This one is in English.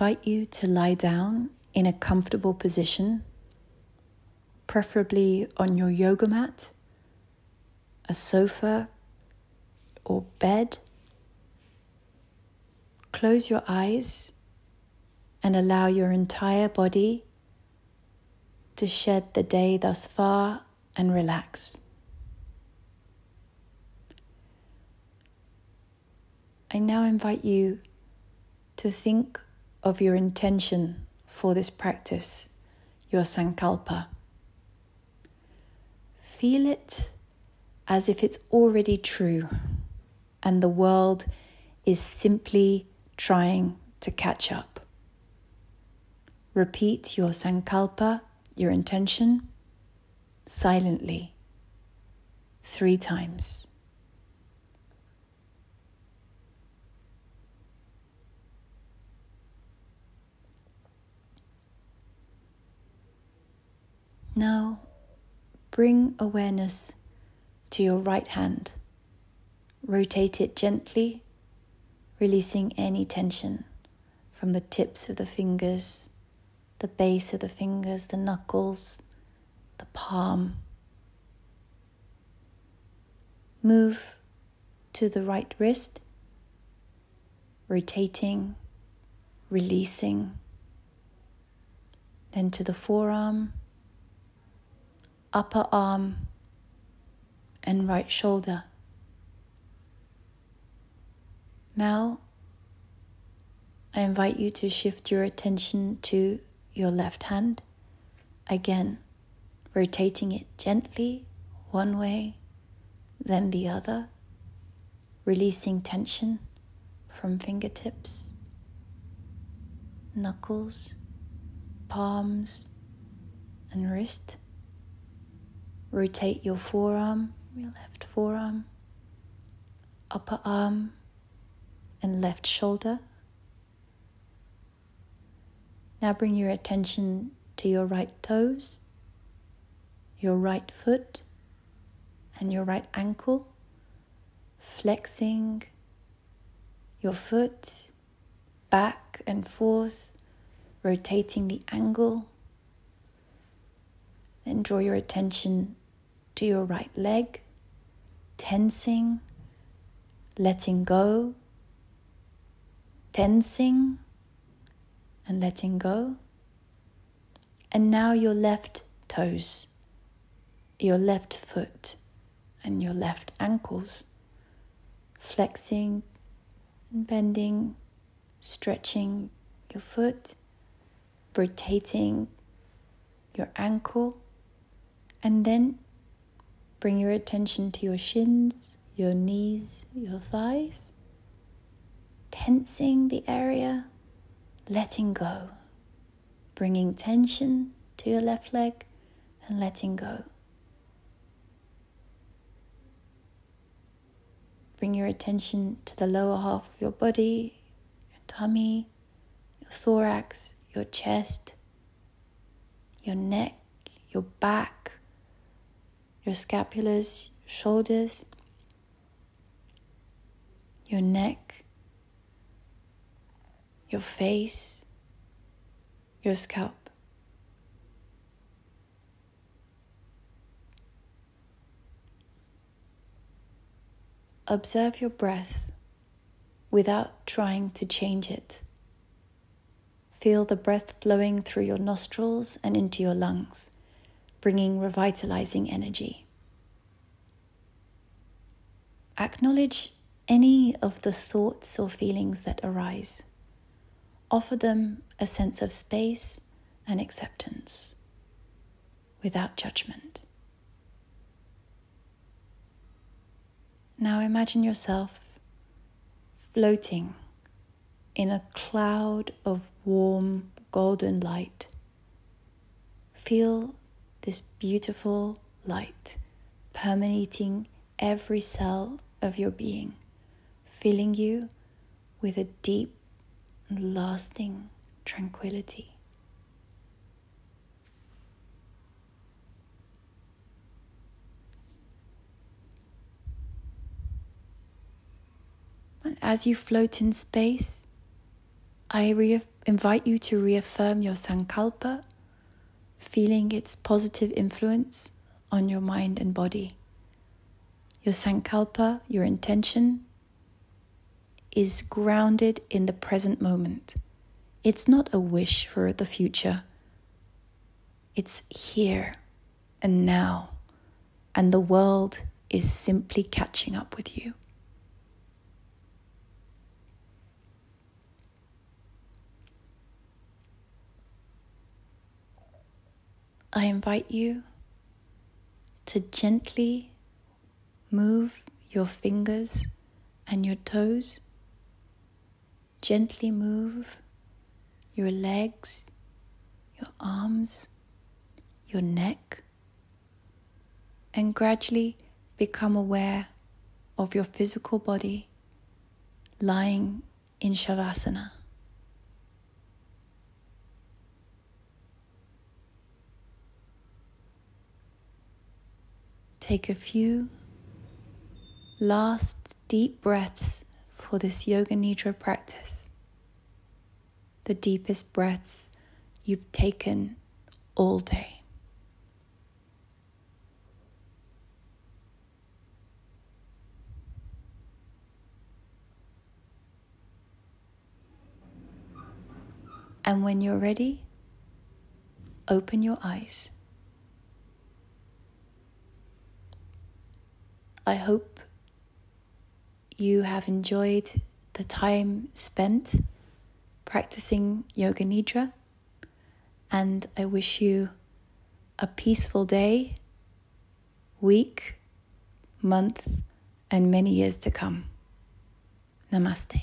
invite you to lie down in a comfortable position, preferably on your yoga mat, a sofa, or bed. Close your eyes and allow your entire body to shed the day thus far and relax. I now invite you to think of your intention for this practice, your sankalpa. Feel it as if it's already true and the world is simply trying to catch up. Repeat your sankalpa, your intention, silently three times. Now bring awareness to your right hand. Rotate it gently, releasing any tension from the tips of the fingers the base of the fingers, the knuckles, the palm. Move to the right wrist, rotating, releasing. Then to the forearm, upper arm, and right shoulder. Now, I invite you to shift your attention to your left hand. Again, rotating it gently one way, then the other, releasing tension from fingertips, knuckles, palms, and wrist. Rotate your forearm, your left forearm, upper arm, and left shoulder. Now bring your attention to your right toes, your right foot, and your right ankle, flexing your foot back and forth, rotating the angle. Then draw your attention to your right leg, tensing, letting go, tensing and letting go. And now your left toes, your left foot, and your left ankles, flexing and bending, stretching your foot, rotating your ankle, and then bring your attention to your shins, your knees, your thighs, tensing the area letting go, bringing tension to your left leg and letting go. Bring your attention to the lower half of your body, your tummy, your thorax, your chest, your neck, your back, your scapulars, shoulders, your neck, your face, your scalp. Observe your breath without trying to change it. Feel the breath flowing through your nostrils and into your lungs, bringing revitalizing energy. Acknowledge any of the thoughts or feelings that arise offer them a sense of space and acceptance without judgment. Now imagine yourself floating in a cloud of warm golden light. Feel this beautiful light permeating every cell of your being, filling you with a deep lasting tranquility. And as you float in space, I invite you to reaffirm your Sankalpa, feeling its positive influence on your mind and body. Your Sankalpa, your intention, is grounded in the present moment. It's not a wish for the future, it's here and now, and the world is simply catching up with you. I invite you to gently move your fingers and your toes. Gently move your legs, your arms, your neck, and gradually become aware of your physical body lying in Shavasana. Take a few last deep breaths for this Yoga Nidra practice. The deepest breaths you've taken all day. And when you're ready, open your eyes. I hope you have enjoyed the time spent practicing Yoga Nidra, and I wish you a peaceful day, week, month, and many years to come. Namaste.